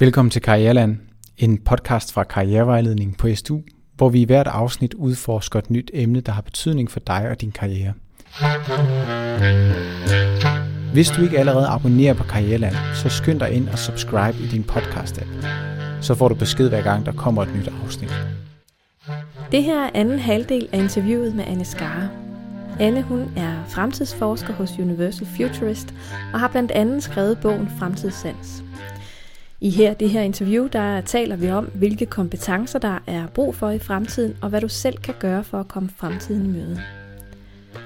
Velkommen til Karriereland, en podcast fra Karrierevejledning på SDU, hvor vi i hvert afsnit udforsker et nyt emne, der har betydning for dig og din karriere. Hvis du ikke allerede abonnerer på Karriereland, så skynd dig ind og subscribe i din podcast-app. Så får du besked hver gang, der kommer et nyt afsnit. Det her er anden halvdel af interviewet med Anne Skare. Anne hun er fremtidsforsker hos Universal Futurist og har blandt andet skrevet bogen Fremtidssans. I her, det her interview, der taler vi om, hvilke kompetencer der er brug for i fremtiden, og hvad du selv kan gøre for at komme fremtiden i møde.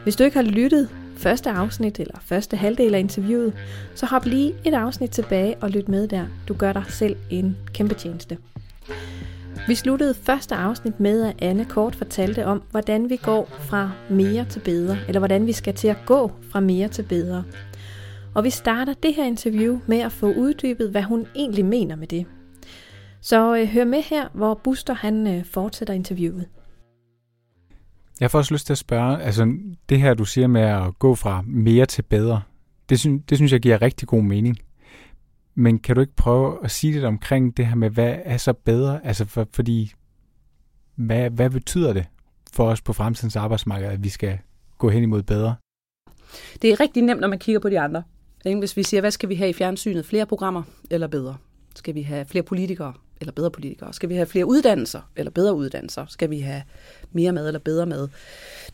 Hvis du ikke har lyttet første afsnit eller første halvdel af interviewet, så hop lige et afsnit tilbage og lyt med der. Du gør dig selv en kæmpe tjeneste. Vi sluttede første afsnit med, at Anne kort fortalte om, hvordan vi går fra mere til bedre, eller hvordan vi skal til at gå fra mere til bedre. Og vi starter det her interview med at få uddybet, hvad hun egentlig mener med det. Så øh, hør med her, hvor Buster han øh, fortsætter interviewet. Jeg får også lyst til at spørge, altså det her du siger med at gå fra mere til bedre, det, synes, det synes jeg giver rigtig god mening. Men kan du ikke prøve at sige lidt omkring det her med, hvad er så bedre? Altså for, fordi, hvad, hvad betyder det for os på fremtidens arbejdsmarked, at vi skal gå hen imod bedre? Det er rigtig nemt, når man kigger på de andre. Hvis vi siger, hvad skal vi have i fjernsynet? Flere programmer eller bedre? Skal vi have flere politikere eller bedre politikere? Skal vi have flere uddannelser eller bedre uddannelser? Skal vi have mere mad eller bedre mad?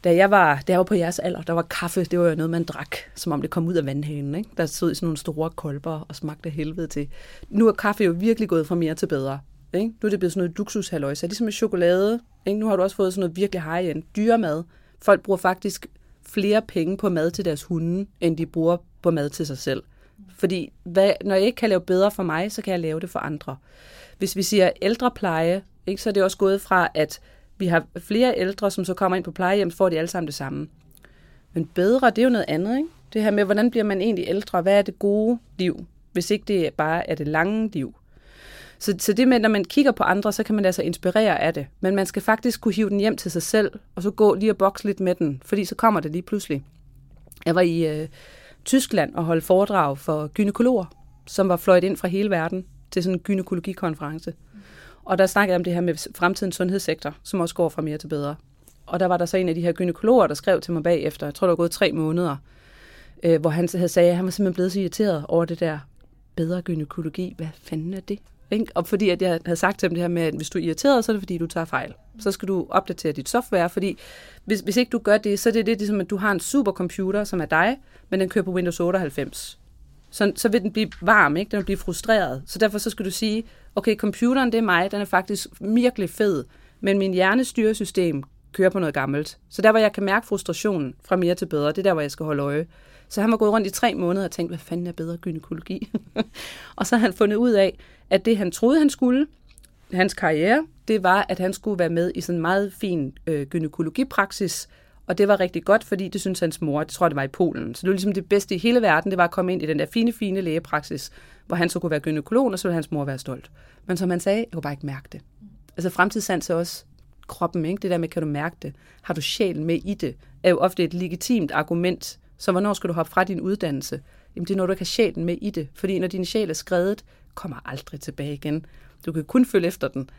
Da jeg var, da jeg var på jeres alder, der var kaffe, det var jo noget, man drak, som om det kom ud af vandhanen. Ikke? Der stod i sådan nogle store kolber og smagte helvede til. Nu er kaffe jo virkelig gået fra mere til bedre. Ikke? Nu er det blevet sådan noget luksushalløj, så ligesom med chokolade. Ikke? Nu har du også fået sådan noget virkelig high-end dyremad. Folk bruger faktisk flere penge på mad til deres hunde, end de bruger på mad til sig selv. Fordi hvad, når jeg ikke kan lave bedre for mig, så kan jeg lave det for andre. Hvis vi siger ældrepleje, ikke, så er det også gået fra, at vi har flere ældre, som så kommer ind på plejehjem, får de alle sammen det samme. Men bedre, det er jo noget andet. Ikke? Det her med, hvordan bliver man egentlig ældre? Hvad er det gode liv? Hvis ikke det bare er det lange liv. Så, så det med, når man kigger på andre, så kan man lade sig inspirere af det. Men man skal faktisk kunne hive den hjem til sig selv, og så gå lige og bokse lidt med den, fordi så kommer det lige pludselig. Jeg var i øh, Tyskland og holde foredrag for gynekologer, som var fløjet ind fra hele verden til sådan en gynekologikonference. Og der snakkede jeg om det her med fremtidens sundhedssektor, som også går fra mere til bedre. Og der var der så en af de her gynekologer, der skrev til mig bagefter, jeg tror, der var gået tre måneder, øh, hvor han havde sagde, at han var simpelthen blevet så irriteret over det der bedre gynekologi. Hvad fanden er det? Ikke? Og fordi at jeg havde sagt til dem det her med, at hvis du er irriteret, så er det fordi, du tager fejl. Så skal du opdatere dit software, fordi hvis, hvis ikke du gør det, så er det lidt ligesom, at du har en supercomputer, som er dig, men den kører på Windows 98. Så, så vil den blive varm, ikke? den vil blive frustreret. Så derfor så skal du sige, okay, computeren det er mig, den er faktisk virkelig fed, men min hjernestyresystem kører på noget gammelt. Så der, hvor jeg kan mærke frustrationen fra mere til bedre, det er der, hvor jeg skal holde øje. Så han var gået rundt i tre måneder og tænkt, hvad fanden er bedre gynækologi? og så har han fundet ud af, at det han troede, han skulle, hans karriere, det var, at han skulle være med i sådan en meget fin øh, gynækologipraksis, og det var rigtig godt, fordi det synes hans mor, det tror jeg, det var i Polen. Så det var ligesom det bedste i hele verden, det var at komme ind i den der fine, fine lægepraksis, hvor han så kunne være gynekolog, og så ville hans mor være stolt. Men som han sagde, jeg kunne bare ikke mærke det. Altså fremtidssans er også kroppen, ikke? det der med, kan du mærke det? Har du sjælen med i det? Er jo ofte et legitimt argument. Så hvornår skal du hoppe fra din uddannelse? Jamen det er, når du ikke har sjælen med i det. Fordi når din sjæl er skrevet, kommer aldrig tilbage igen. Du kan kun følge efter den.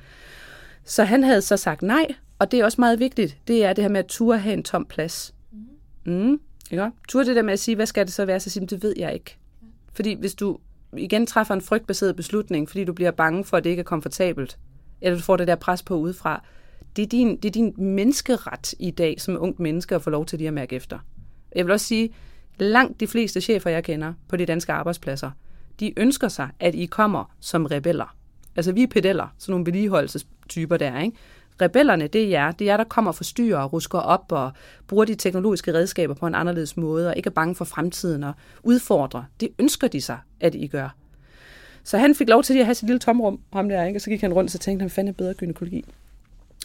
Så han havde så sagt nej, og det er også meget vigtigt. Det er det her med at ture have en tom plads. Mm, ikke? Ture det der med at sige, hvad skal det så være? Så siger det ved jeg ikke. Fordi hvis du igen træffer en frygtbaseret beslutning, fordi du bliver bange for, at det ikke er komfortabelt, eller du får det der pres på udefra, det er din, det er din menneskeret i dag som ung menneske at få lov til lige at mærke efter. Jeg vil også sige, langt de fleste chefer, jeg kender på de danske arbejdspladser, de ønsker sig, at I kommer som rebeller. Altså vi er pedeller, sådan nogle vedligeholdelsestyper der, ikke? Rebellerne, det er jer. Det er jer, der kommer og forstyrrer og rusker op og bruger de teknologiske redskaber på en anderledes måde og ikke er bange for fremtiden og udfordrer. Det ønsker de sig, at I gør. Så han fik lov til at have sit lille tomrum, ham der, ikke? og så gik han rundt og så tænkte, han fandt bedre gynækologi.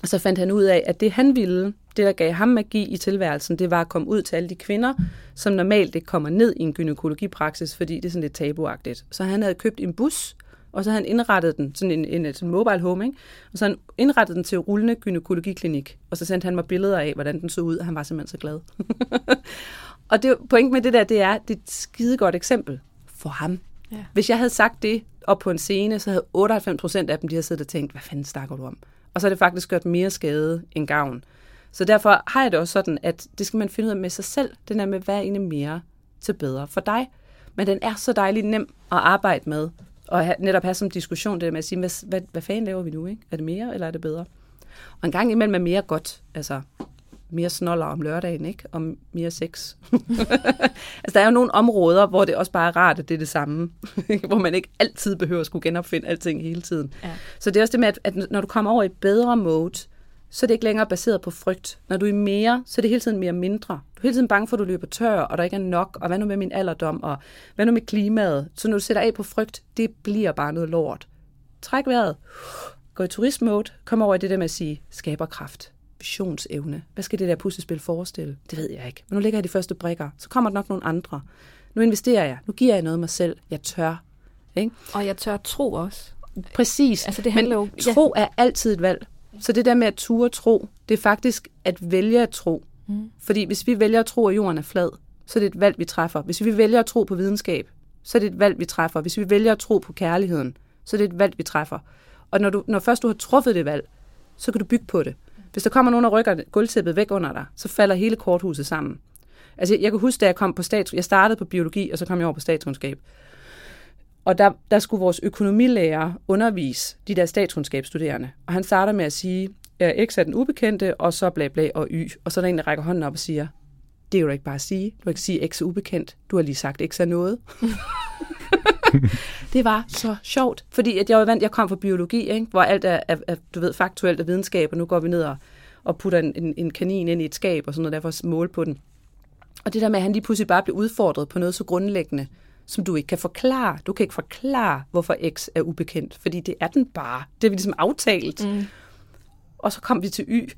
Så fandt han ud af, at det han ville, det der gav ham magi i tilværelsen, det var at komme ud til alle de kvinder, som normalt ikke kommer ned i en gynækologipraksis, fordi det er sådan lidt tabuagtigt. Så han havde købt en bus, og så havde han indrettet den, sådan en, en, en mobile home, ikke? og så han indrettet den til rullende gynekologiklinik, og så sendte han mig billeder af, hvordan den så ud, og han var simpelthen så glad. og det, point med det der, det er, det er et skide godt eksempel for ham. Ja. Hvis jeg havde sagt det op på en scene, så havde 98 procent af dem, de havde siddet og tænkt, hvad fanden snakker du om? Og så har det faktisk gjort mere skade end gavn. Så derfor har jeg det også sådan, at det skal man finde ud af med sig selv. Den er med, hvad er egentlig mere til bedre for dig? Men den er så dejlig nem at arbejde med, og have, netop have som diskussion det der med at sige, hvad, hvad, hvad fanden laver vi nu? Ikke? Er det mere, eller er det bedre? Og en gang imellem er mere godt. Altså, mere snoller om lørdagen, ikke? Om mere sex. altså, der er jo nogle områder, hvor det også bare er rart, at det er det samme. hvor man ikke altid behøver at skulle genopfinde alting hele tiden. Ja. Så det er også det med, at, at når du kommer over i et bedre mode, så er det ikke længere baseret på frygt. Når du er mere, så er det hele tiden mere mindre. Du er hele tiden bange for, at du løber tør, og der ikke er nok, og hvad nu med min alderdom, og hvad nu med klimaet? Så når du sætter af på frygt, det bliver bare noget lort. Træk vejret. Gå i turistmode. Kom over i det der med at sige skaberkraft visionsevne. Hvad skal det der puslespil forestille? Det ved jeg ikke. Men nu ligger jeg de første brikker. Så kommer der nok nogle andre. Nu investerer jeg. Nu giver jeg noget mig selv. Jeg tør. Ikke? Og jeg tør tro også. Præcis. Altså, det handler Men jo, tro er altid et valg. Så det der med at ture tro, det er faktisk at vælge at tro. Mm. Fordi hvis vi vælger at tro, at jorden er flad, så er det et valg, vi træffer. Hvis vi vælger at tro på videnskab, så er det et valg, vi træffer. Hvis vi vælger at tro på kærligheden, så er det et valg, vi træffer. Og når, du, når først du har truffet det valg, så kan du bygge på det. Hvis der kommer nogen og rykker gulvtæppet væk under dig, så falder hele korthuset sammen. Altså, jeg, kan huske, da jeg kom på stats... Jeg startede på biologi, og så kom jeg over på statskundskab. Og der, der skulle vores økonomilærer undervise de der statskundskabsstuderende. Og han starter med at sige, at X er den ubekendte, og så bla bla og Y. Og så er der en, der rækker hånden op og siger, det er jo ikke bare at sige. Du kan ikke sige, at X er ubekendt. Du har lige sagt, at X er noget. det var så sjovt, fordi at jeg var vant, jeg kom fra biologi, ikke? hvor alt er, er, er, du ved, faktuelt og videnskab, og nu går vi ned og, og putter en, en, en kanin ind i et skab og sådan noget, derfor måle på den. Og det der med, at han lige pludselig bare blev udfordret på noget så grundlæggende, som du ikke kan forklare. Du kan ikke forklare, hvorfor X er ubekendt, fordi det er den bare. Det er vi ligesom aftalt. Mm og så kom vi til Y.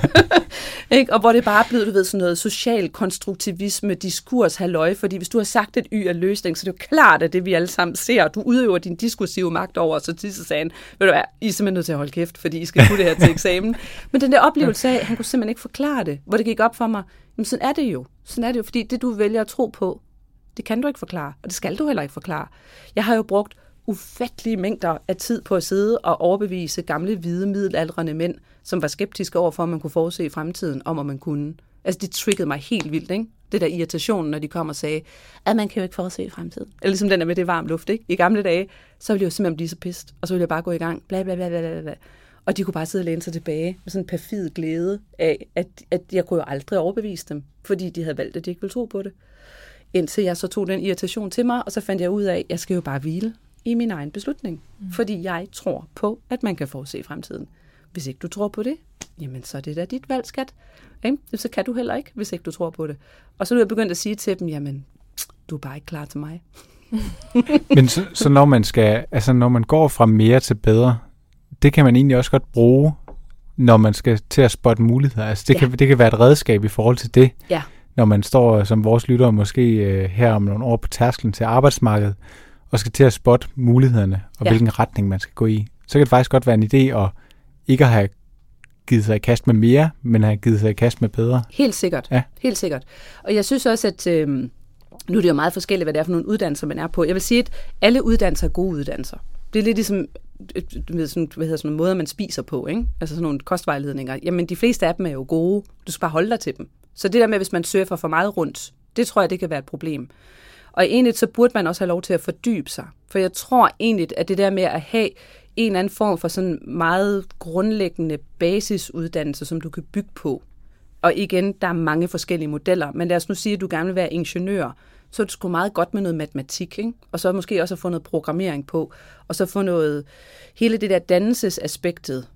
ikke? Og hvor det bare blevet, du ved, sådan noget social konstruktivisme, diskurs, halløj, fordi hvis du har sagt, at Y er løsning, så det er jo klart, at det vi alle sammen ser, du udøver din diskursive magt over, så til så sagde ved du hvad, I er simpelthen nødt til at holde kæft, fordi I skal kunne det her til eksamen. Men den der oplevelse af, han kunne simpelthen ikke forklare det, hvor det gik op for mig, jamen sådan er det jo. Sådan er det jo, fordi det du vælger at tro på, det kan du ikke forklare, og det skal du heller ikke forklare. Jeg har jo brugt ufattelige mængder af tid på at sidde og overbevise gamle, hvide, middelaldrende mænd, som var skeptiske over for, om man kunne forudse fremtiden, om at man kunne. Altså, det triggede mig helt vildt, ikke? Det der irritation, når de kom og sagde, at man kan jo ikke forudse fremtiden. Eller ligesom den der med det varme luft, ikke? I gamle dage, så ville jeg jo simpelthen blive så pist, og så ville jeg bare gå i gang, bla bla bla bla bla. Og de kunne bare sidde og læne sig tilbage med sådan en perfid glæde af, at, at jeg kunne jo aldrig overbevise dem, fordi de havde valgt, at de ikke ville tro på det. Indtil jeg så tog den irritation til mig, og så fandt jeg ud af, at jeg skal jo bare hvile i min egen beslutning. Mm. Fordi jeg tror på, at man kan forudse fremtiden. Hvis ikke du tror på det, jamen så er det da dit valg, skat. Ikke? Så kan du heller ikke, hvis ikke du tror på det. Og så er jeg begyndt at sige til dem, jamen, du er bare ikke klar til mig. Men så, så når man skal, altså når man går fra mere til bedre, det kan man egentlig også godt bruge, når man skal til at spotte muligheder. Altså det, ja. kan, det kan være et redskab i forhold til det. Ja. Når man står som vores lyttere måske øh, her om nogle år på tærsklen til arbejdsmarkedet, og skal til at spotte mulighederne, og ja. hvilken retning man skal gå i, så kan det faktisk godt være en idé at ikke at have givet sig i kast med mere, men have givet sig i kast med bedre. Helt sikkert. Ja. Helt sikkert. Og jeg synes også, at øh, nu er det jo meget forskelligt, hvad det er for nogle uddannelser, man er på. Jeg vil sige, at alle uddannelser er gode uddannelser. Det er lidt ligesom du ved, sådan, hvad hedder sådan nogle måder, man spiser på, ikke? altså sådan nogle kostvejledninger. Jamen, de fleste af dem er jo gode. Du skal bare holde dig til dem. Så det der med, hvis man surfer for meget rundt, det tror jeg, det kan være et problem. Og egentlig så burde man også have lov til at fordybe sig. For jeg tror egentlig, at det der med at have en eller anden form for sådan meget grundlæggende basisuddannelse, som du kan bygge på. Og igen, der er mange forskellige modeller, men lad os nu sige, at du gerne vil være ingeniør, så er det sgu meget godt med noget matematik, ikke? og så måske også at få noget programmering på, og så få noget, hele det der dannelsesaspektet,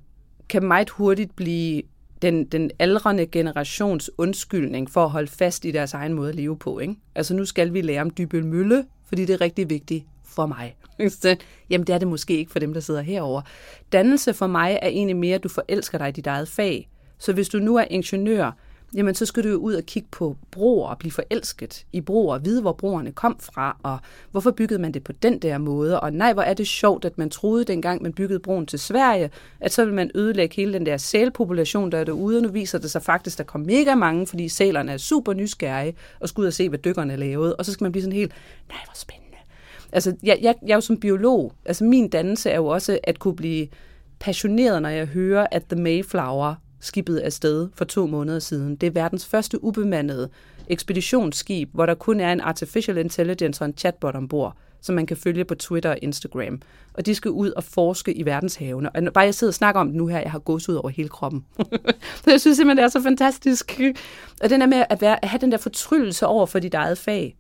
kan meget hurtigt blive den, den aldrende generations undskyldning for at holde fast i deres egen måde at leve på. Ikke? Altså nu skal vi lære om Dybøl Mølle, fordi det er rigtig vigtigt for mig. Jamen det er det måske ikke for dem, der sidder herover. Dannelse for mig er egentlig mere, at du forelsker dig i dit eget fag. Så hvis du nu er ingeniør, jamen så skal du jo ud og kigge på broer og blive forelsket i broer, vide, hvor broerne kom fra, og hvorfor byggede man det på den der måde, og nej, hvor er det sjovt, at man troede dengang, man byggede broen til Sverige, at så vil man ødelægge hele den der sælpopulation, der er derude, og nu viser det sig faktisk, at der kom mega mange, fordi sælerne er super nysgerrige, og skulle ud og se, hvad dykkerne lavede, og så skal man blive sådan helt, nej, hvor spændende. Altså, jeg, jeg, jeg er jo som biolog, altså min dannelse er jo også at kunne blive passioneret, når jeg hører, at The Mayflower skibet afsted for to måneder siden. Det er verdens første ubemandede ekspeditionsskib, hvor der kun er en artificial intelligence og en chatbot ombord, som man kan følge på Twitter og Instagram. Og de skal ud og forske i verdenshavene. Og bare jeg sidder og snakker om det nu her, jeg har gået ud over hele kroppen. så jeg synes simpelthen, det er så fantastisk. Og den der med at, være, at have den der fortryllelse over for dit eget fag,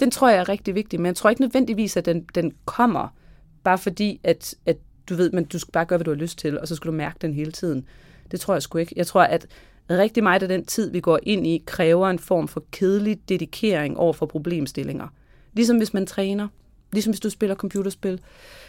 den tror jeg er rigtig vigtig, men jeg tror ikke nødvendigvis, at den, den kommer, bare fordi, at, at du ved, men du skal bare gøre, hvad du har lyst til, og så skal du mærke den hele tiden. Det tror jeg sgu ikke. Jeg tror, at rigtig meget af den tid, vi går ind i, kræver en form for kedelig dedikering over for problemstillinger. Ligesom hvis man træner. Ligesom hvis du spiller computerspil.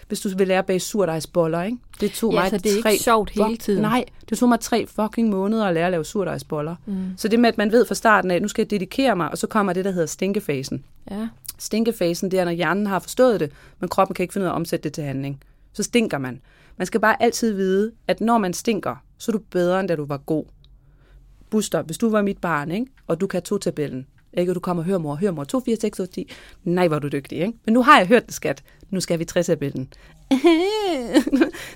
Hvis du vil lære at bage surdejsboller, ikke? Det tog ja, mig så det er tre ikke sjovt hele tiden. Nej, det tog mig tre fucking måneder at lære at lave surdejsboller. Mm. Så det med, at man ved fra starten af, nu skal jeg dedikere mig, og så kommer det, der hedder stinkefasen. Ja. Stinkefasen, det er, når hjernen har forstået det, men kroppen kan ikke finde ud af at omsætte det til handling. Så stinker man. Man skal bare altid vide, at når man stinker, så er du bedre, end da du var god. Buster, hvis du var mit barn, ikke? og du kan to tabellen, ikke? og du kommer og hører mor, hører mor, 2, 4, 6, 8, 10. Nej, hvor du dygtig, ikke? Men nu har jeg hørt det, skat. Nu skal vi 3-tabellen.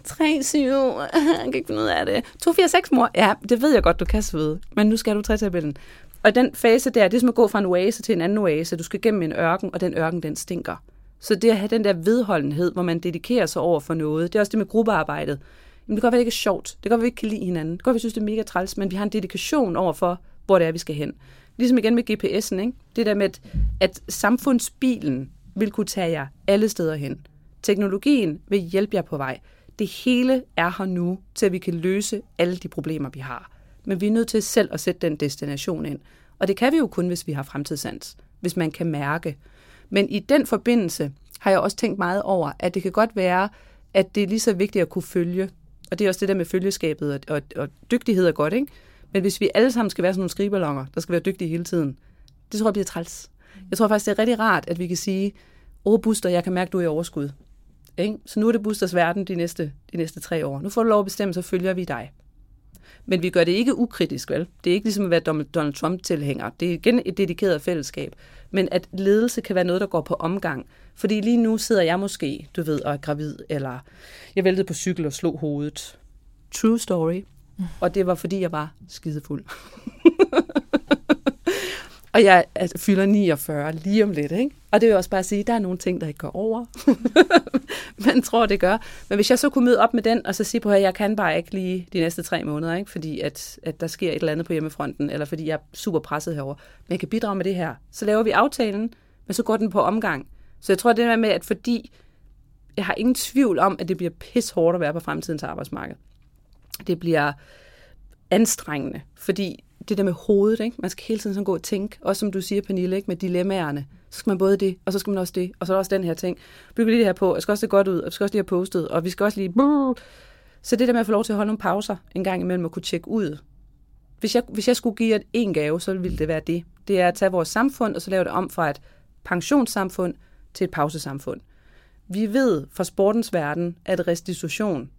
3, 7, jeg kan ikke finde ud af det. 2, 4, 6, mor. Ja, det ved jeg godt, du kan svede. Men nu skal du 3-tabellen. Og den fase der, det er som at gå fra en oase til en anden oase. Du skal gennem en ørken, og den ørken, den stinker. Så det at have den der vedholdenhed, hvor man dedikerer sig over for noget, det er også det med gruppearbejdet. Jamen, det kan godt være, det ikke er sjovt. Det kan godt være, vi ikke kan lide hinanden. Det kan godt være, vi synes, det er mega træls, men vi har en dedikation over for, hvor det er, vi skal hen. Ligesom igen med GPS'en, ikke? Det der med, at, at samfundsbilen vil kunne tage jer alle steder hen. Teknologien vil hjælpe jer på vej. Det hele er her nu, til at vi kan løse alle de problemer, vi har. Men vi er nødt til selv at sætte den destination ind. Og det kan vi jo kun, hvis vi har fremtidssans. Hvis man kan mærke. Men i den forbindelse har jeg også tænkt meget over, at det kan godt være, at det er lige så vigtigt at kunne følge. Og det er også det der med følgeskabet, og, og, og dygtighed er godt, ikke? Men hvis vi alle sammen skal være sådan nogle skribelonger, der skal være dygtige hele tiden, det tror jeg bliver træls. Jeg tror faktisk, det er rigtig rart, at vi kan sige, åh Buster, jeg kan mærke, du er i overskud. Ikke? Så nu er det Busters verden de næste, de næste tre år. Nu får du lov at bestemme, så følger vi dig. Men vi gør det ikke ukritisk, vel? Det er ikke ligesom at være Donald Trump-tilhænger. Det er igen et dedikeret fællesskab. Men at ledelse kan være noget, der går på omgang. Fordi lige nu sidder jeg måske, du ved, og er gravid, eller jeg væltede på cykel og slog hovedet. True story. Og det var, fordi jeg var skidefuld. og jeg altså, fylder 49 lige om lidt, ikke? Og det vil også bare sige, at der er nogle ting, der ikke går over. Man tror, det gør. Men hvis jeg så kunne møde op med den, og så sige på, at jeg kan bare ikke lige de næste tre måneder, ikke? fordi at, at der sker et eller andet på hjemmefronten, eller fordi jeg er super presset herover, men jeg kan bidrage med det her. Så laver vi aftalen, men så går den på omgang. Så jeg tror, det er med, at fordi jeg har ingen tvivl om, at det bliver pis hårdt at være på fremtidens arbejdsmarked. Det bliver anstrengende, fordi det der med hovedet, ikke? man skal hele tiden sådan gå og tænke, også som du siger, Pernille, ikke? med dilemmaerne. Så skal man både det, og så skal man også det, og så er der også den her ting. Byg lige det her på, jeg skal også det godt ud, og vi skal også lige have postet, og vi skal også lige... Så det der med at få lov til at holde nogle pauser en gang imellem og kunne tjekke ud. Hvis jeg, hvis jeg skulle give jer en gave, så ville det være det. Det er at tage vores samfund, og så lave det om fra et pensionssamfund til et pausesamfund. Vi ved fra sportens verden, at restitution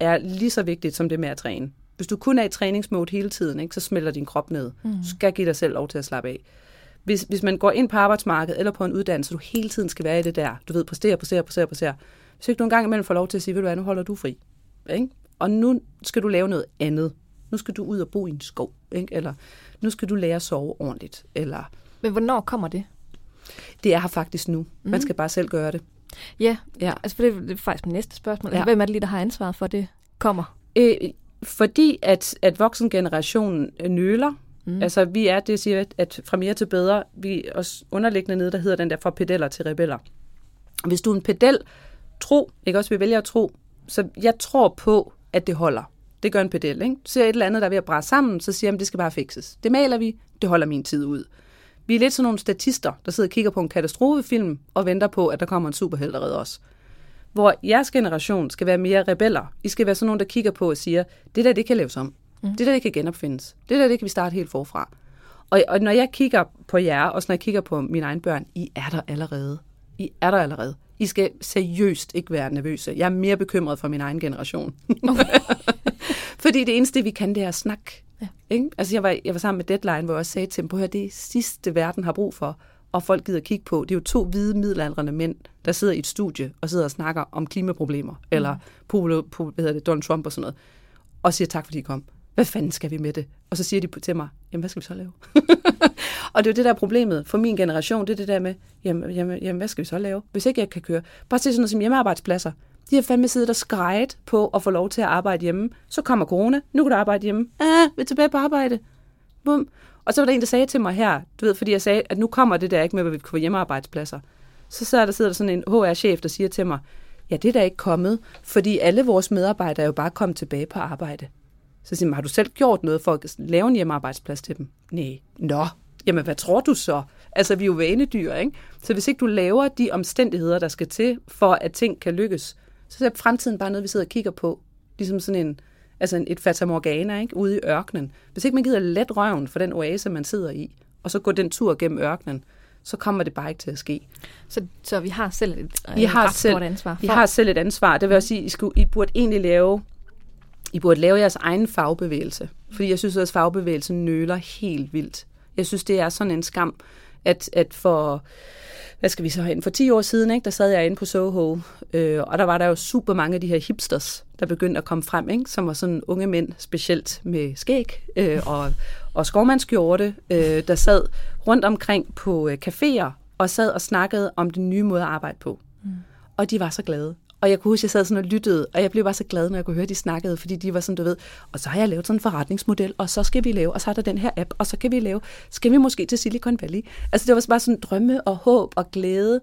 er lige så vigtigt som det med at træne. Hvis du kun er i træningsmode hele tiden, ikke, så smelter din krop ned. Mm. Du skal give dig selv lov til at slappe af. Hvis, hvis man går ind på arbejdsmarkedet eller på en uddannelse, du hele tiden skal være i det der, du ved, præstere, præstere, præstere, præstere. Hvis ikke du engang imellem får lov til at sige, ved du hvad, nu holder du fri. Ikke? Og nu skal du lave noget andet. Nu skal du ud og bo i en skov. Ikke? Eller nu skal du lære at sove ordentligt. Eller... Men hvornår kommer det? Det er her faktisk nu. Mm. Man skal bare selv gøre det. Ja, ja. altså for det, er faktisk mit næste spørgsmål. Altså, ja. Hvem er det lige, der har ansvaret for, at det kommer? Øh, fordi at, at voksengenerationen nøler, Mm. Altså, vi er, det siger, at fra mere til bedre, vi er også underliggende nede, der hedder den der fra pedeller til rebeller. Hvis du er en pedel, tro, ikke også vi vælger at tro, så jeg tror på, at det holder. Det gør en pedel, ikke? Så ser et eller andet, der er ved at bræse sammen, så siger jeg, at det skal bare fikses. Det maler vi, det holder min tid ud. Vi er lidt sådan nogle statister, der sidder og kigger på en katastrofefilm og venter på, at der kommer en superhelt og redder os hvor jeres generation skal være mere rebeller. I skal være sådan nogen, der kigger på og siger, det der, det kan laves om. Mm. Det der, det kan genopfindes. Det der, det kan vi starte helt forfra. Og, og når jeg kigger på jer, og når jeg kigger på mine egne børn, I er der allerede. I er der allerede. I skal seriøst ikke være nervøse. Jeg er mere bekymret for min egen generation. Okay. Fordi det eneste, vi kan, det er snak. Ja. Ikke? Altså, jeg var, jeg var sammen med Deadline, hvor jeg også sagde til dem, her, det sidste verden har brug for. Og folk gider kigge på. Det er jo to hvide middelaldrende mænd, der sidder i et studie og sidder og snakker om klimaproblemer, mm. eller på, på, hvad hedder det, Donald Trump og sådan noget, og siger tak, fordi I kom. Hvad fanden skal vi med det? Og så siger de til mig, jamen hvad skal vi så lave? og det er jo det der problemet for min generation, det er det der med, jamen, jamen, jamen hvad skal vi så lave, hvis ikke jeg kan køre? Bare se sådan noget som hjemmearbejdspladser. De har fandme siddet og skrejet på at få lov til at arbejde hjemme. Så kommer corona, nu kan du arbejde hjemme. Ah, vi er tilbage på arbejde. Bum. Og så var der en, der sagde til mig her, du ved, fordi jeg sagde, at nu kommer det der ikke med, at vi kan få hjemmearbejdspladser. Så sidder der, sidder der sådan en HR-chef, der siger til mig, ja, det er da ikke kommet, fordi alle vores medarbejdere er jo bare kommet tilbage på arbejde. Så siger man, har du selv gjort noget for at lave en hjemmearbejdsplads til dem? Nej. Nå, jamen hvad tror du så? Altså, vi er jo vanedyr, ikke? Så hvis ikke du laver de omstændigheder, der skal til, for at ting kan lykkes, så er fremtiden bare noget, vi sidder og kigger på. Ligesom sådan en, altså et fatamorgana, ikke? Ude i ørkenen. Hvis ikke man gider let røven for den oase, man sidder i, og så går den tur gennem ørkenen, så kommer det bare ikke til at ske. Så, så vi har selv et vi har selv, ansvar. For... Vi har selv et ansvar. Det vil også sige, I, skulle, I burde egentlig lave i burde lave jeres egen fagbevægelse. Fordi jeg synes, at fagbevægelsen nøler helt vildt. Jeg synes, det er sådan en skam, at, at for, hvad skal vi så hen, for 10 år siden, ikke, der sad jeg inde på Soho, øh, og der var der jo super mange af de her hipsters, der begyndte at komme frem, ikke, som var sådan unge mænd, specielt med skæg øh, og, og skovmandskjorte, øh, der sad rundt omkring på øh, caféer og sad og snakkede om den nye måde at arbejde på. Mm. Og de var så glade. Og jeg kunne huske, at jeg sad sådan og lyttede, og jeg blev bare så glad, når jeg kunne høre, de snakkede, fordi de var sådan, du ved, og så har jeg lavet sådan en forretningsmodel, og så skal vi lave, og så er der den her app, og så kan vi lave, skal vi måske til Silicon Valley? Altså det var bare sådan drømme og håb og glæde,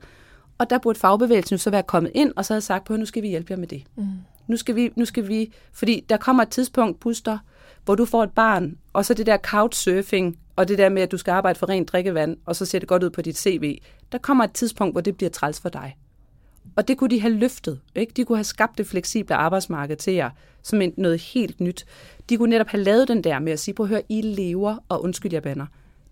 og der burde fagbevægelsen jo så være kommet ind, og så havde sagt på, nu skal vi hjælpe jer med det. Mm. Nu, skal vi, nu skal vi, fordi der kommer et tidspunkt, Buster, hvor du får et barn, og så det der couchsurfing, og det der med, at du skal arbejde for rent drikkevand, og så ser det godt ud på dit CV, der kommer et tidspunkt, hvor det bliver træls for dig. Og det kunne de have løftet. Ikke? De kunne have skabt det fleksible arbejdsmarked til jer som en, noget helt nyt. De kunne netop have lavet den der med at sige, på at høre, I lever, og undskyld jer banner.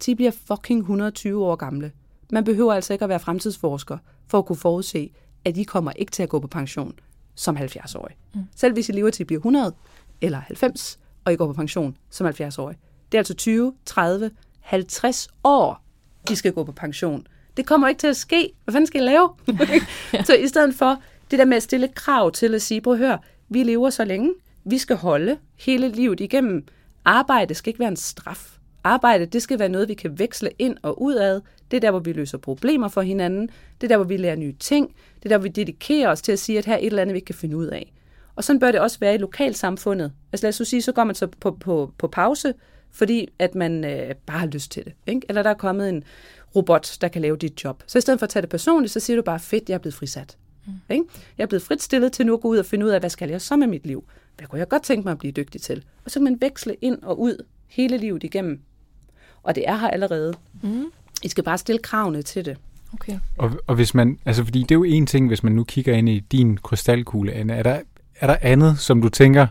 De bliver fucking 120 år gamle. Man behøver altså ikke at være fremtidsforsker for at kunne forudse, at I kommer ikke til at gå på pension som 70-årig. Mm. Selv hvis I lever til at blive 100 eller 90, og I går på pension som 70-årig. Det er altså 20, 30, 50 år, I skal gå på pension det kommer ikke til at ske. Hvad fanden skal jeg lave? Så i stedet for det der med at stille krav til at sige, prøv at høre, vi lever så længe, vi skal holde hele livet igennem. Arbejde skal ikke være en straf. Arbejde, det skal være noget, vi kan veksle ind og ud af. Det er der, hvor vi løser problemer for hinanden. Det er der, hvor vi lærer nye ting. Det er der, hvor vi dedikerer os til at sige, at her er et eller andet, vi ikke kan finde ud af. Og sådan bør det også være i lokalsamfundet. Altså lad os sige, så går man så på, på, på pause, fordi at man øh, bare har lyst til det. Ikke? Eller der er kommet en robot, der kan lave dit job. Så i stedet for at tage det personligt, så siger du bare, fedt, jeg er blevet frisat. Mm. Ikke? Jeg er blevet fritstillet til nu at gå ud og finde ud af, hvad skal jeg så med mit liv? Hvad kunne jeg godt tænke mig at blive dygtig til? Og så kan man veksle ind og ud hele livet igennem. Og det er her allerede. Mm. I skal bare stille kravene til det. Okay. Og, og hvis man, altså fordi det er jo en ting, hvis man nu kigger ind i din krystalkugle, Anne, er der, er der andet, som du tænker,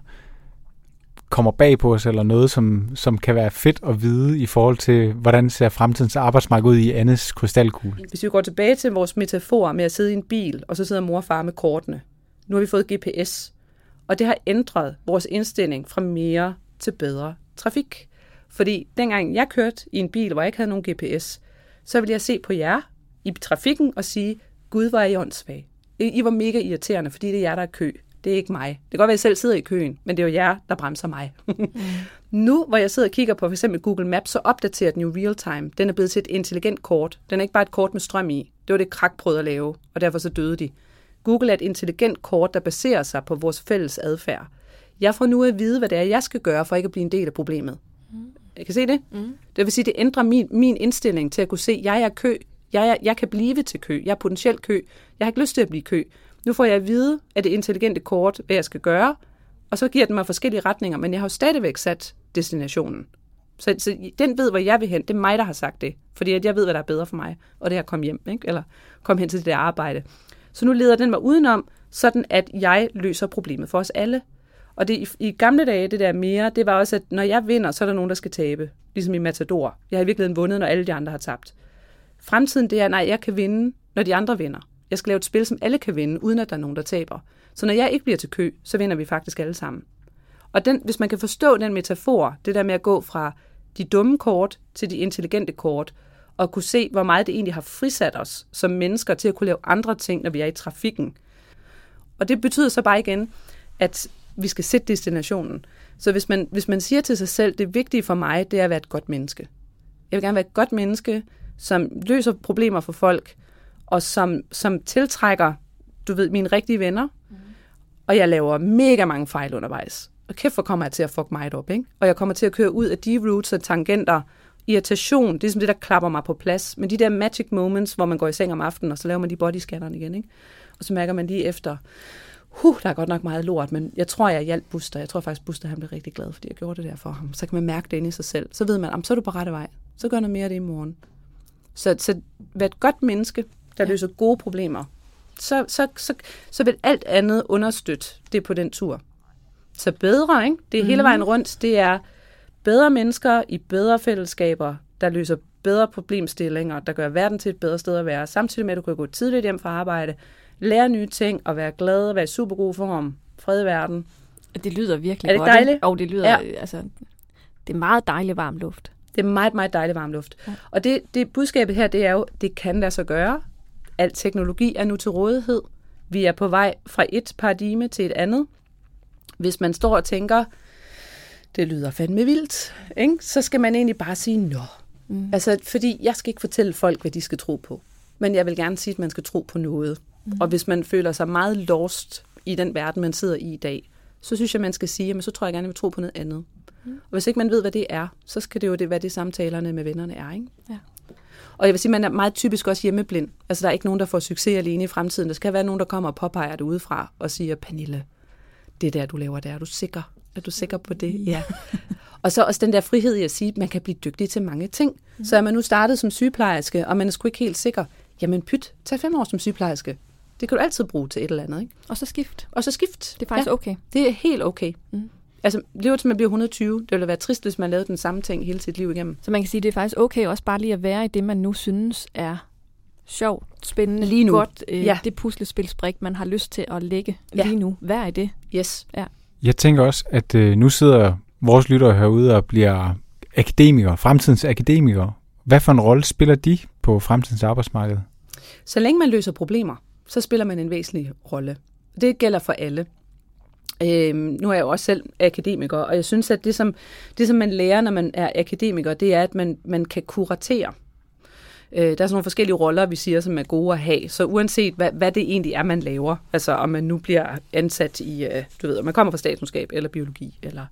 kommer bag på os, eller noget, som, som kan være fedt at vide i forhold til, hvordan ser fremtidens arbejdsmarked ud i Annes krystalkugle? Hvis vi går tilbage til vores metafor med at sidde i en bil, og så sidder mor og far med kortene. Nu har vi fået GPS, og det har ændret vores indstilling fra mere til bedre trafik. Fordi dengang jeg kørte i en bil, hvor jeg ikke havde nogen GPS, så ville jeg se på jer i trafikken og sige, Gud, var I åndssvage. I var mega irriterende, fordi det er jer, der er kø. Det er ikke mig. Det kan godt være, at jeg selv sidder i køen, men det er jo jer, der bremser mig. mm. Nu, hvor jeg sidder og kigger på f.eks. Google Maps, så opdaterer den jo real time. Den er blevet til et intelligent kort. Den er ikke bare et kort med strøm i. Det var det, krak prøvede at lave, og derfor så døde de. Google er et intelligent kort, der baserer sig på vores fælles adfærd. Jeg får nu at vide, hvad det er, jeg skal gøre, for ikke at blive en del af problemet. Mm. Jeg kan se det? Mm. Det vil sige, det ændrer min, min indstilling til at kunne se, at jeg er kø. Jeg, er, jeg kan blive til kø. Jeg er potentielt kø. Jeg har ikke lyst til at blive kø. Nu får jeg at vide, at det intelligente kort, hvad jeg skal gøre, og så giver den mig forskellige retninger, men jeg har jo stadigvæk sat destinationen. Så, så den ved, hvor jeg vil hen. Det er mig, der har sagt det. Fordi at jeg ved, hvad der er bedre for mig. Og det er at komme hjem, ikke? eller komme hen til det der arbejde. Så nu leder den mig udenom, sådan at jeg løser problemet for os alle. Og det i, i gamle dage, det der mere, det var også, at når jeg vinder, så er der nogen, der skal tabe. Ligesom i Matador. Jeg har i virkeligheden vundet, når alle de andre har tabt. Fremtiden, det er, nej, jeg kan vinde, når de andre vinder. Jeg skal lave et spil, som alle kan vinde, uden at der er nogen, der taber. Så når jeg ikke bliver til kø, så vinder vi faktisk alle sammen. Og den, hvis man kan forstå den metafor, det der med at gå fra de dumme kort til de intelligente kort, og kunne se, hvor meget det egentlig har frisat os som mennesker til at kunne lave andre ting, når vi er i trafikken. Og det betyder så bare igen, at vi skal sætte destinationen. Så hvis man, hvis man siger til sig selv, det vigtige for mig, det er at være et godt menneske. Jeg vil gerne være et godt menneske, som løser problemer for folk, og som, som tiltrækker, du ved, mine rigtige venner. Mm. Og jeg laver mega mange fejl undervejs. Og kæft, hvor kommer jeg til at fuck mig op, ikke? Og jeg kommer til at køre ud af de roots og tangenter, irritation, det er som det, der klapper mig på plads. Men de der magic moments, hvor man går i seng om aftenen, og så laver man de bodyscannerne igen, ikke? Og så mærker man lige efter, huh, der er godt nok meget lort, men jeg tror, jeg hjalp Buster. Jeg tror faktisk, Buster han blev rigtig glad, fordi jeg gjorde det der for ham. Så kan man mærke det inde i sig selv. Så ved man, så er du på rette vej. Så gør noget mere af det i morgen. Så, så vær et godt menneske, der ja. løser gode problemer. Så, så, så, så vil alt andet understøtte det på den tur. Så bedre, ikke? Det er mm. hele vejen rundt. Det er bedre mennesker i bedre fællesskaber, der løser bedre problemstillinger, der gør verden til et bedre sted at være, samtidig med, at du kan gå tidligt hjem fra arbejde, lære nye ting og være glad og være i super god form, fred i verden. Det lyder virkelig er det godt. dejligt? Og det lyder, ja. altså, det er meget dejlig varm luft. Det er meget, meget dejlig varm luft. Ja. Og det, det budskabet her, det er jo, det kan lade sig gøre. Al teknologi er nu til rådighed. Vi er på vej fra et paradigme til et andet. Hvis man står og tænker, det lyder fandme vildt, ikke? så skal man egentlig bare sige, nå. Mm. Altså, fordi jeg skal ikke fortælle folk, hvad de skal tro på. Men jeg vil gerne sige, at man skal tro på noget. Mm. Og hvis man føler sig meget lost i den verden, man sidder i i dag, så synes jeg, man skal sige, at så tror jeg gerne, at jeg vil tro på noget andet. Mm. Og hvis ikke man ved, hvad det er, så skal det jo det, hvad det samtalerne med vennerne er. Ikke? Ja. Og jeg vil sige, man er meget typisk også hjemmeblind. Altså, der er ikke nogen, der får succes alene i fremtiden. Der skal være nogen, der kommer og påpeger det udefra og siger, Pernille, det der, du laver, der er du sikker? Er du sikker på det? Ja. og så også den der frihed i at sige, at man kan blive dygtig til mange ting. Mm. Så er man nu startet som sygeplejerske, og man er sgu ikke helt sikker, jamen pyt, tag fem år som sygeplejerske. Det kan du altid bruge til et eller andet. Ikke? Og så skift. Og så skift. Det er faktisk ja, okay. Det er helt okay. Mm. Altså, lever til man bliver 120. Det ville være trist, hvis man lavede den samme ting hele sit liv igennem. Så man kan sige, det er faktisk okay også bare lige at være i det, man nu synes er sjovt, spændende, lige nu. godt. Øh, ja. Det puslespilsbrik, man har lyst til at lægge ja. lige nu. Vær i det. Yes. Ja. Jeg tænker også, at øh, nu sidder vores lyttere herude og bliver akademikere, fremtidens akademikere. Hvad for en rolle spiller de på fremtidens arbejdsmarked? Så længe man løser problemer, så spiller man en væsentlig rolle. Det gælder for alle. Øh, nu er jeg jo også selv akademiker, og jeg synes, at det som, det, som man lærer, når man er akademiker, det er, at man, man kan kuratere. Øh, der er sådan nogle forskellige roller, vi siger, som er gode at have. Så uanset, hvad, hvad det egentlig er, man laver, altså om man nu bliver ansat i, øh, du ved, om man kommer fra statskundskab eller biologi, eller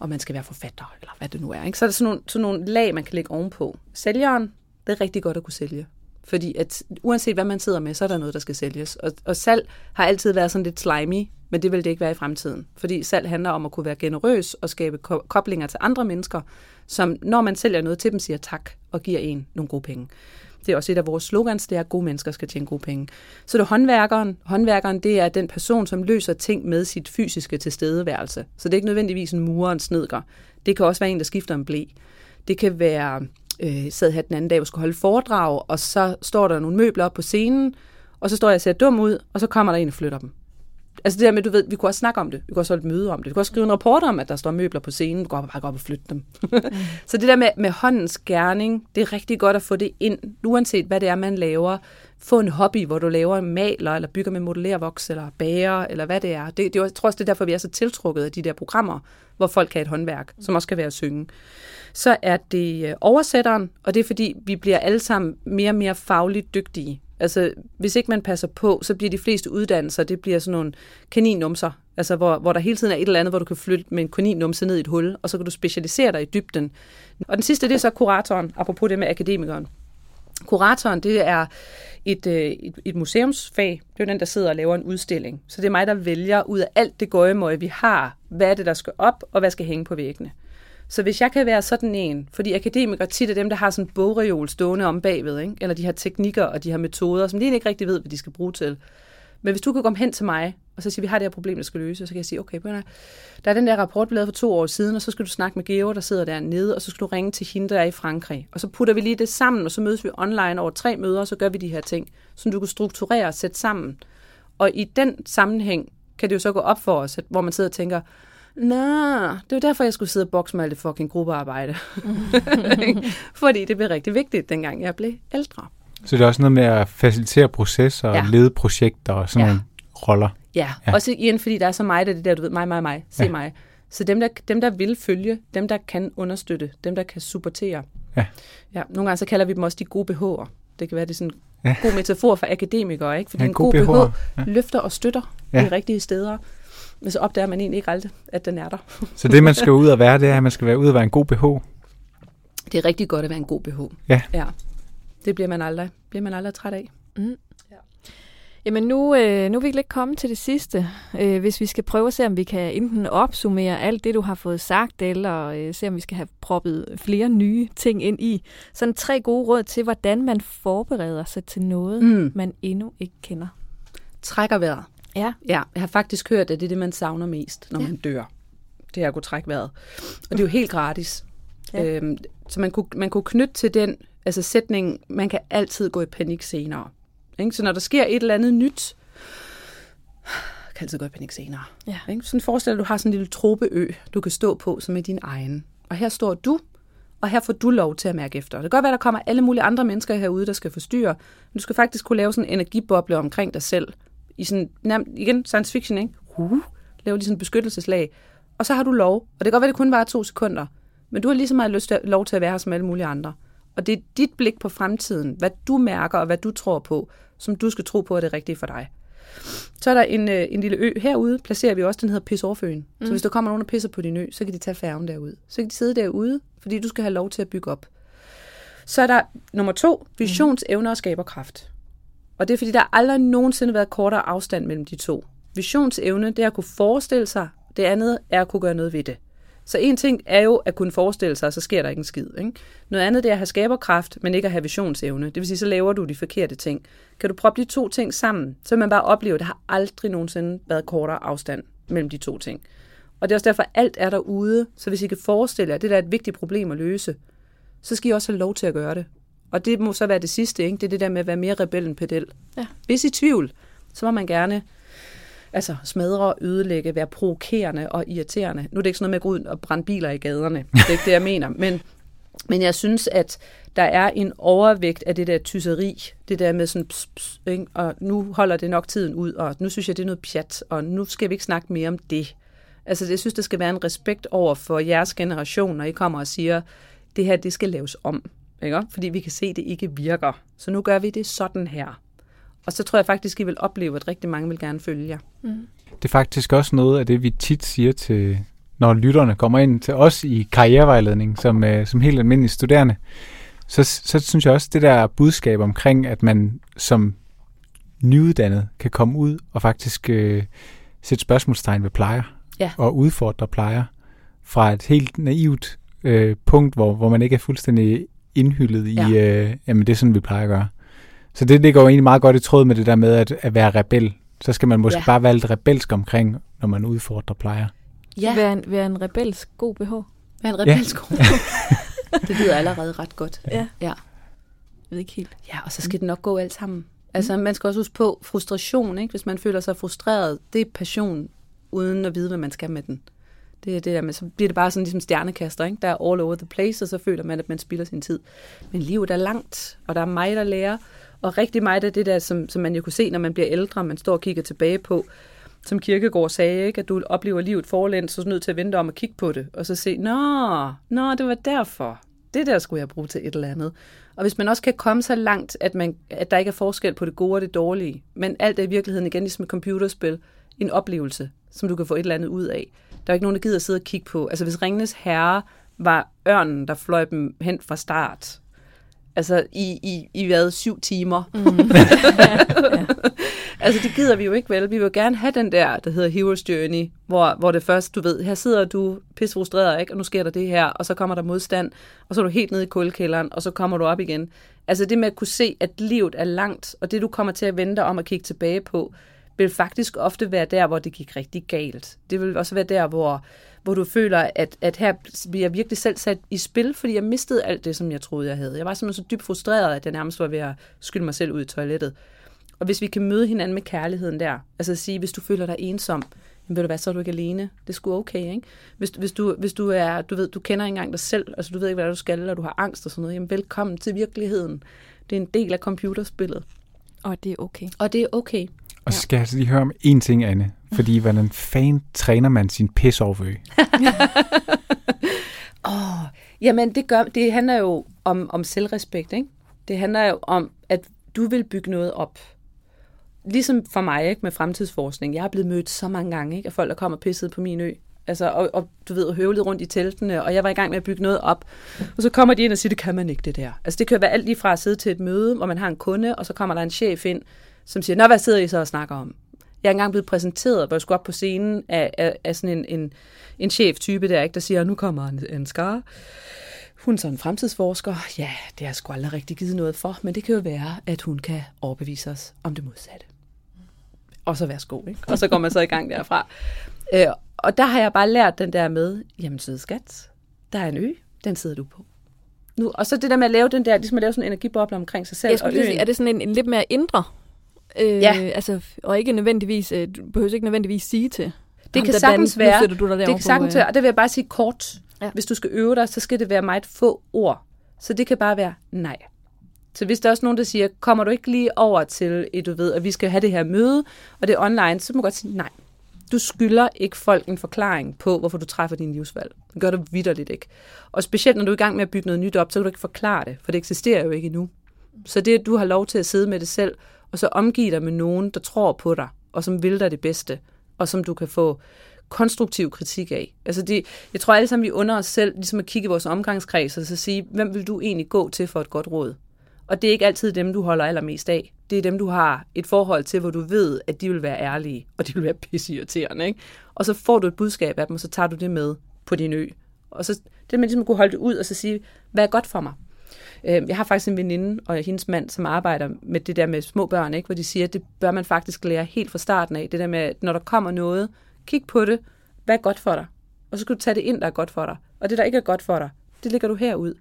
om man skal være forfatter, eller hvad det nu er. Ikke? Så er der sådan nogle, sådan nogle lag, man kan lægge ovenpå. Sælgeren, det er rigtig godt at kunne sælge. Fordi at uanset hvad man sidder med, så er der noget, der skal sælges. Og, og salg har altid været sådan lidt slimy, men det vil det ikke være i fremtiden. Fordi salg handler om at kunne være generøs og skabe ko- koblinger til andre mennesker, som når man sælger noget til dem, siger tak og giver en nogle gode penge. Det er også et af vores slogans, det er, at gode mennesker skal tjene gode penge. Så det er håndværkeren. Håndværkeren, det er den person, som løser ting med sit fysiske tilstedeværelse. Så det er ikke nødvendigvis en murer en snedker. Det kan også være en, der skifter en blæ. Det kan være øh, sad her den anden dag og skulle holde foredrag, og så står der nogle møbler op på scenen, og så står jeg og ser dum ud, og så kommer der en og flytter dem. Altså det der med, du ved, vi kunne også snakke om det. Vi kunne også holde et møde om det. Vi kunne også skrive en rapport om, at der står møbler på scenen. Du går bare op og flytte dem. mm. så det der med, med håndens gerning, det er rigtig godt at få det ind, uanset hvad det er, man laver. Få en hobby, hvor du laver maler, eller bygger med modellervoks, eller bager, eller hvad det er. Det, det, jeg tror også, det er derfor, vi er så tiltrukket af de der programmer, hvor folk kan et håndværk, som også kan være at synge så er det øh, oversætteren, og det er fordi, vi bliver alle sammen mere og mere fagligt dygtige. Altså, hvis ikke man passer på, så bliver de fleste uddannelser, det bliver sådan nogle kaninumser, altså hvor, hvor der hele tiden er et eller andet, hvor du kan flytte med en kaninumse ned i et hul, og så kan du specialisere dig i dybden. Og den sidste, det er så kuratoren, apropos det med akademikeren. Kuratoren, det er et, øh, et, et museumsfag. Det er den, der sidder og laver en udstilling. Så det er mig, der vælger ud af alt det gøjemøje, vi har, hvad er det, der skal op, og hvad skal hænge på væggene. Så hvis jeg kan være sådan en, fordi akademikere tit er dem, der har sådan en bogreol stående om bagved, ikke? eller de har teknikker og de har metoder, som de ikke rigtig ved, hvad de skal bruge til. Men hvis du kan komme hen til mig, og så sige, vi har det her problem, der skal løse, så kan jeg sige, okay, der er den der rapport, vi lavede for to år siden, og så skal du snakke med Geo, der sidder dernede, og så skal du ringe til hende, der er i Frankrig. Og så putter vi lige det sammen, og så mødes vi online over tre møder, og så gør vi de her ting, som du kan strukturere og sætte sammen. Og i den sammenhæng kan det jo så gå op for os, at, hvor man sidder og tænker, Nå, det var derfor, jeg skulle sidde og bokse med alt det fucking gruppearbejde. Fordi det blev rigtig vigtigt, dengang jeg blev ældre. Så det er også noget med at facilitere processer og Ja. lede projekter og sådan Ja. nogle roller. Ja, Ja. også igen, fordi der er så meget af det der, du ved, mig, mig, mig, se Ja. mig. Så dem der, dem, der vil følge, dem, der kan understøtte, dem, der kan supportere. Ja. ja nogle gange så kalder vi dem også de gode BH'er. Det kan være, det er sådan en Ja. god metafor for akademikere, ikke? Fordi Ja, en god, god BH. Ja. løfter og støtter ja. de rigtige steder. Men så opdager man egentlig ikke aldrig, at den er der. Så det, man skal ud og være, det er, at man skal være ud og være en god BH. Det er rigtig godt at være en god BH. Ja. ja. Det bliver man aldrig, bliver man aldrig træt af. Jamen nu, øh, nu er vi ikke kommet til det sidste. Øh, hvis vi skal prøve at se, om vi kan enten opsummere alt det, du har fået sagt, eller øh, se, om vi skal have proppet flere nye ting ind i. Sådan tre gode råd til, hvordan man forbereder sig til noget, Mm. man endnu ikke kender. Trækker vejret. Ja. Ja, jeg har faktisk hørt, at det er det, man savner mest, når Ja. man dør. Det er at kunne trække vejret. Og det er jo helt gratis. Ja. Øhm, så man kunne, man kunne knytte til den altså sætning, man kan altid gå i panik senere. Ikke? Så når der sker et eller andet nyt, kan altid gå i panik senere. Ja. Ikke? Sådan forestil dig, at du har sådan en lille tropeø, du kan stå på, som er din egen. Og her står du, og her får du lov til at mærke efter. Det kan godt være, at der kommer alle mulige andre mennesker herude, der skal forstyrre, men du skal faktisk kunne lave sådan en energiboble omkring dig selv. I sådan, nærmest, igen, science fiction, ikke? Uh, lave lige sådan et beskyttelseslag. Og så har du lov. Og det kan godt være, det kun var to sekunder. Men du har lige så meget lyst til, lov til at være her som alle mulige andre. Og det er dit blik på fremtiden, hvad du mærker og hvad du tror på, som du skal tro på er det rigtige for dig. Så er der en, øh, en lille ø herude, placerer vi også, den hedder Pissoverføen. Mm. Så hvis der kommer nogen, der pisser på din ø, så kan de tage færgen derude. Så kan de sidde derude, fordi du skal have lov til at bygge op. Så er der nummer to, visionsevne og skaberkraft. Og det er, fordi der aldrig nogensinde været kortere afstand mellem de to. Visionsevne, det er at kunne forestille sig, det andet er at kunne gøre noget ved det. Så en ting er jo at kunne forestille sig, og så sker der ikke en skid. Ikke? Noget andet det er at have skaberkraft, men ikke at have visionsevne. Det vil sige, så laver du de forkerte ting. Kan du proppe de to ting sammen, så vil man bare opleve, at der har aldrig nogensinde været kortere afstand mellem de to ting. Og det er også derfor, at alt er derude. Så hvis I kan forestille jer, at det der er et vigtigt problem at løse, så skal I også have lov til at gøre det. Og det må så være det sidste, ikke? Det er det der med at være mere rebel end pedel. Ja. Hvis I tvivl, så må man gerne altså, smadre, ødelægge, være provokerende og irriterende. Nu er det ikke sådan noget med at gå ud og brænde biler i gaderne. Det er ikke det, jeg mener. Men, men jeg synes, at der er en overvægt af det der tysseri. Det der med sådan, ps, ps, ikke? og nu holder det nok tiden ud, og nu synes jeg, det er noget pjat, og nu skal vi ikke snakke mere om det. Altså, jeg synes, der skal være en respekt over for jeres generation, når I kommer og siger, det her, det skal laves om. Ikke? Fordi vi kan se, at det ikke virker. Så nu gør vi det sådan her. Og så tror jeg faktisk, I vil opleve, at rigtig mange vil gerne følge jer. Det er faktisk også noget af det, vi tit siger til, når lytterne kommer ind til os i karrierevejledning som, øh, som helt almindelige studerende. Så, så synes jeg også, det der budskab omkring, at man som nyuddannet kan komme ud og faktisk øh, sætte spørgsmålstegn ved plejer Ja. og udfordre plejer fra et helt naivt øh, punkt, hvor, hvor man ikke er fuldstændig indhyllet i, Ja. øh, jamen det er sådan, vi plejer at gøre. Så det, det går egentlig meget godt i tråd med det der med at, at være rebel. Så skal man måske Ja. bare være lidt rebelsk omkring, når man udfordrer plejer. Ja. Være, en, være en rebelsk god BH. Vær en rebelsk ja. Det lyder allerede ret godt. Ja. Ja. Jeg ved ikke helt. Ja, og så skal det nok gå alt sammen. Altså, man skal også huske på frustration, ikke? Hvis man føler sig frustreret, det er passion, uden at vide, hvad man skal med den. Det er det der med, så bliver det bare sådan ligesom stjernekaster, ikke? Der er all over the place, og så føler man, at man spilder sin tid. Men livet er langt, og der er mig, der lærer. Og rigtig meget af det der, som, som man jo kunne se, når man bliver ældre, man står og kigger tilbage på, som Kirkegaard sagde, ikke? at du oplever livet forlænt, så er du nødt til at vente om at kigge på det, og så se, nå, nå, det var derfor. Det der skulle jeg bruge til et eller andet. Og hvis man også kan komme så langt, at, man, at der ikke er forskel på det gode og det dårlige, men alt er i virkeligheden igen ligesom et computerspil, en oplevelse, som du kan få et eller andet ud af. Der er ikke nogen, der gider at sidde og kigge på. Altså hvis Ringnes Herre var ørnen, der fløj dem hen fra start, altså i, i, i hvad, syv timer. Mm. altså det gider vi jo ikke vel. Vi vil jo gerne have den der, der hedder Hero's Journey, hvor, hvor det først, du ved, her sidder du pisse frustreret, ikke? og nu sker der det her, og så kommer der modstand, og så er du helt nede i kuldekælderen, og så kommer du op igen. Altså det med at kunne se, at livet er langt, og det du kommer til at vente om at kigge tilbage på, vil faktisk ofte være der, hvor det gik rigtig galt. Det vil også være der, hvor, hvor du føler, at, at her bliver jeg virkelig selv sat i spil, fordi jeg mistede alt det, som jeg troede, jeg havde. Jeg var simpelthen så dybt frustreret, at jeg nærmest var ved at skylde mig selv ud i toilettet. Og hvis vi kan møde hinanden med kærligheden der, altså at sige, hvis du føler dig ensom, men ved du hvad, så er du ikke alene. Det er sgu okay, ikke? Hvis, hvis, du, hvis du er, du ved, du kender ikke engang dig selv, altså du ved ikke, hvad du skal, og du har angst og sådan noget, jamen velkommen til virkeligheden. Det er en del af computerspillet. Og det er okay. Og det er okay. Og så skal jeg altså lige høre om en ting, Anne. Fordi hvordan fan træner man sin pis over Åh, oh, jamen det, gør, det handler jo om, om selvrespekt, ikke? Det handler jo om, at du vil bygge noget op. Ligesom for mig ikke, med fremtidsforskning. Jeg er blevet mødt så mange gange ikke, af folk, der kommer pisset på min ø. Altså, og, og du ved, høvlet rundt i teltene, og jeg var i gang med at bygge noget op. Og så kommer de ind og siger, det kan man ikke, det der. Altså, det kan være alt lige fra at sidde til et møde, hvor man har en kunde, og så kommer der en chef ind, som siger, nå, hvad sidder I så og snakker om? Jeg er engang blevet præsenteret, hvor jeg skulle op på scenen af, af, af sådan en, en, en chef-type der, ikke, der siger, nu kommer en, en skar. Hun er sådan en fremtidsforsker. Ja, det har sgu aldrig rigtig givet noget for, men det kan jo være, at hun kan overbevise os om det modsatte. Og så værsgo, ikke? Og så går man så i gang derfra. Øh, og der har jeg bare lært den der med, jamen søde skat, der er en ø, den sidder du på. Nu, og så det der med at lave den der, ligesom at lave sådan en energiboble omkring sig selv. Jeg og sige, er det sådan en, en lidt mere indre? Øh, Ja. Altså, og ikke nødvendigvis, øh, du behøver ikke nødvendigvis sige til. Det kan sagtens nu være. Du dig Det kan sagtens på, være, og det vil jeg bare sige kort. Ja. Hvis du skal øve dig, så skal det være meget få ord. Så det kan bare være nej. Så hvis der er også nogen, der siger, kommer du ikke lige over til, et, du ved, at vi skal have det her møde, og det er online, så må du godt sige nej. Du skylder ikke folk en forklaring på, hvorfor du træffer din livsvalg. Det gør du vidderligt ikke. Og specielt når du er i gang med at bygge noget nyt op, så kan du ikke forklare det, for det eksisterer jo ikke endnu. Så det, at du har lov til at sidde med det selv, og så omgive dig med nogen, der tror på dig, og som vil dig det bedste, og som du kan få konstruktiv kritik af. Altså det, jeg tror alle sammen, vi under os selv, ligesom at kigge i vores omgangskreds, og så sige, hvem vil du egentlig gå til for et godt råd? Og det er ikke altid dem, du holder allermest af. Det er dem, du har et forhold til, hvor du ved, at de vil være ærlige, og de vil være pisseirriterende. Ikke? Og så får du et budskab af dem, og så tager du det med på din ø. Og så det med ligesom at kunne holde det ud, og så sige, hvad er godt for mig? Øh, Jeg har faktisk en veninde og hendes mand, som arbejder med det der med små børn, ikke? hvor de siger, at det bør man faktisk lære helt fra starten af. Det der med, at når der kommer noget, kig på det, hvad er godt for dig? Og så skal du tage det ind, der er godt for dig. Og det, der ikke er godt for dig, det ligger du herud.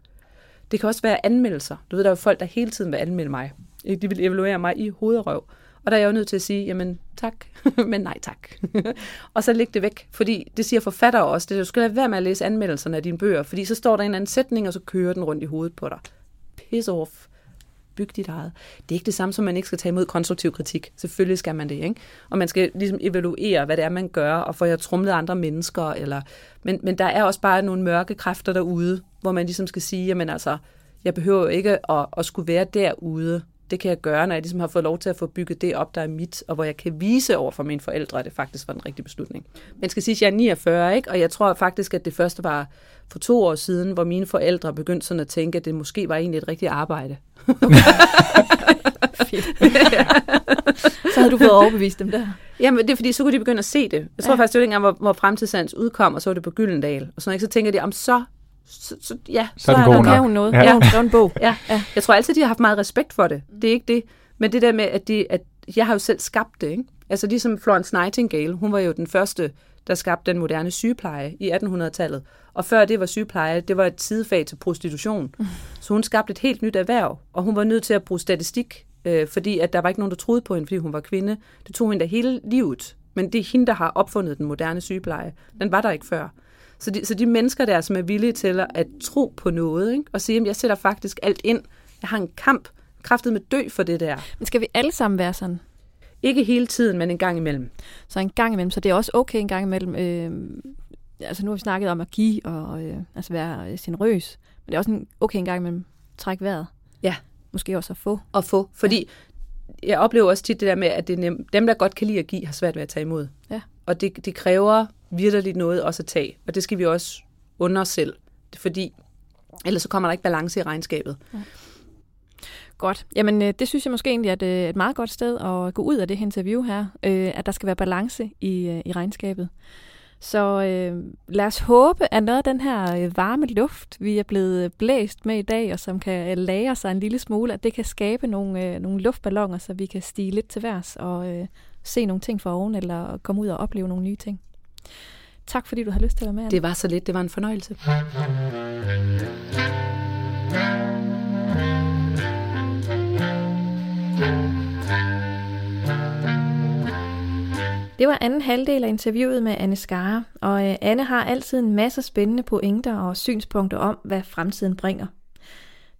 Det kan også være anmeldelser. Du ved, der er jo folk, der hele tiden vil anmelde mig. Ikke? De vil evaluere mig i hovedrøv. Og der er jeg jo nødt til at sige, jamen tak, men nej tak. og så læg det væk, fordi det siger forfatter også, det er, du skal lade være med at læse anmeldelserne af dine bøger, fordi så står der en anden sætning, og så kører den rundt i hovedet på dig. Piss off. Byg dit eget. Det er ikke det samme, som man ikke skal tage imod konstruktiv kritik. Selvfølgelig skal man det, ikke? Og man skal ligesom evaluere, hvad det er, man gør, og får jeg trumlet andre mennesker. Eller... Men, men der er også bare nogle mørke kræfter derude, hvor man ligesom skal sige, jamen altså, jeg behøver jo ikke at, at skulle være derude. Det kan jeg gøre, når jeg ligesom har fået lov til at få bygget det op, der er mit, og hvor jeg kan vise over for mine forældre, at det faktisk var den rigtige beslutning. Men skal sige, at jeg er 49, ikke? og jeg tror faktisk, at det første var for to år siden, hvor mine forældre begyndte sådan at tænke, at det måske var egentlig et rigtigt arbejde. Så havde du fået overbevist dem der. Jamen, det er fordi, så kunne de begynde at se det. Jeg tror Ja. faktisk, det var dengang, hvor, hvor Fremtidssands udkom, og så var det på Gyldendal. Og sådan, ikke? så tænker de, om så, så, så, ja, Så er den god nok. kan hun noget. Ja. Ja. Hun skrev en bog. Ja, ja. Jeg tror altid, de har haft meget respekt for det. Det er ikke det. Men det der med, at, de, at jeg har jo selv skabt det, ikke? Altså ligesom Florence Nightingale, hun var jo den første, der skabte den moderne sygepleje i 1800-tallet. Og før det var sygepleje, det var et sidefag til prostitution. Så hun skabte et helt nyt erhverv, og hun var nødt til at bruge statistik, øh, fordi at der var ikke nogen, der troede på hende, fordi hun var kvinde. Det tog hende da hele livet. Men det er hende, der har opfundet den moderne sygepleje. Den var der ikke før. Så de, så de mennesker der, som er villige til at tro på noget, ikke? og sige, at jeg sætter faktisk alt ind. Jeg har en kamp, kraftet med dø for det der. Men skal vi alle sammen være sådan? Ikke hele tiden, men en gang imellem. Så en gang imellem, så det er også okay en gang imellem. Øh, altså nu har vi snakket om at give og øh, altså være øh, generøs. Men det er også en, okay en gang imellem trække vejret. Ja. Måske også at få. At få. Fordi jeg oplever også tit det der med, at det er nem, dem, der godt kan lide at give, har svært ved at tage imod. Ja. Og det, det kræver vidderligt noget også at tage. Og det skal vi også under os selv. Fordi ellers så kommer der ikke balance i regnskabet. Godt. Jamen, øh, det synes jeg måske egentlig er et, øh, et meget godt sted at gå ud af det her interview her. Øh, at der skal være balance i, øh, i regnskabet. Så øh, lad os håbe, at noget af den her varme luft, vi er blevet blæst med i dag, og som kan lære sig en lille smule, at det kan skabe nogle, øh, nogle luftballoner, så vi kan stige lidt til værs og øh, se nogle ting for oven, eller komme ud og opleve nogle nye ting. Tak fordi du har lyst til at være med. Det var så lidt. Det var en fornøjelse. Det var anden halvdel af interviewet med Anne Skare, og øh, Anne har altid en masse spændende pointer og synspunkter om, hvad fremtiden bringer.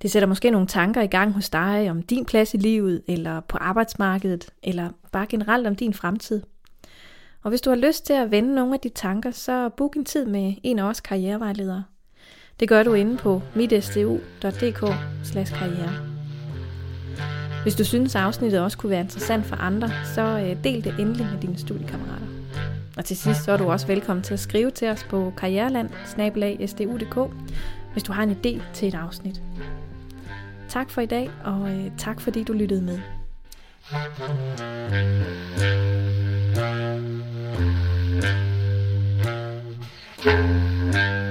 Det sætter måske nogle tanker i gang hos dig om din plads i livet, eller på arbejdsmarkedet, eller bare generelt om din fremtid. Og hvis du har lyst til at vende nogle af de tanker, så book en tid med en af os karrierevejledere. Det gør du inde på mitstu.dk/karriere. Hvis du synes, at afsnittet også kunne være interessant for andre, så øh, del det endelig med dine studiekammerater. Og til sidst så er du også velkommen til at skrive til os på karriereland hvis du har en idé til et afsnit. Tak for i dag, og øh, tak fordi du lyttede med. Thank you.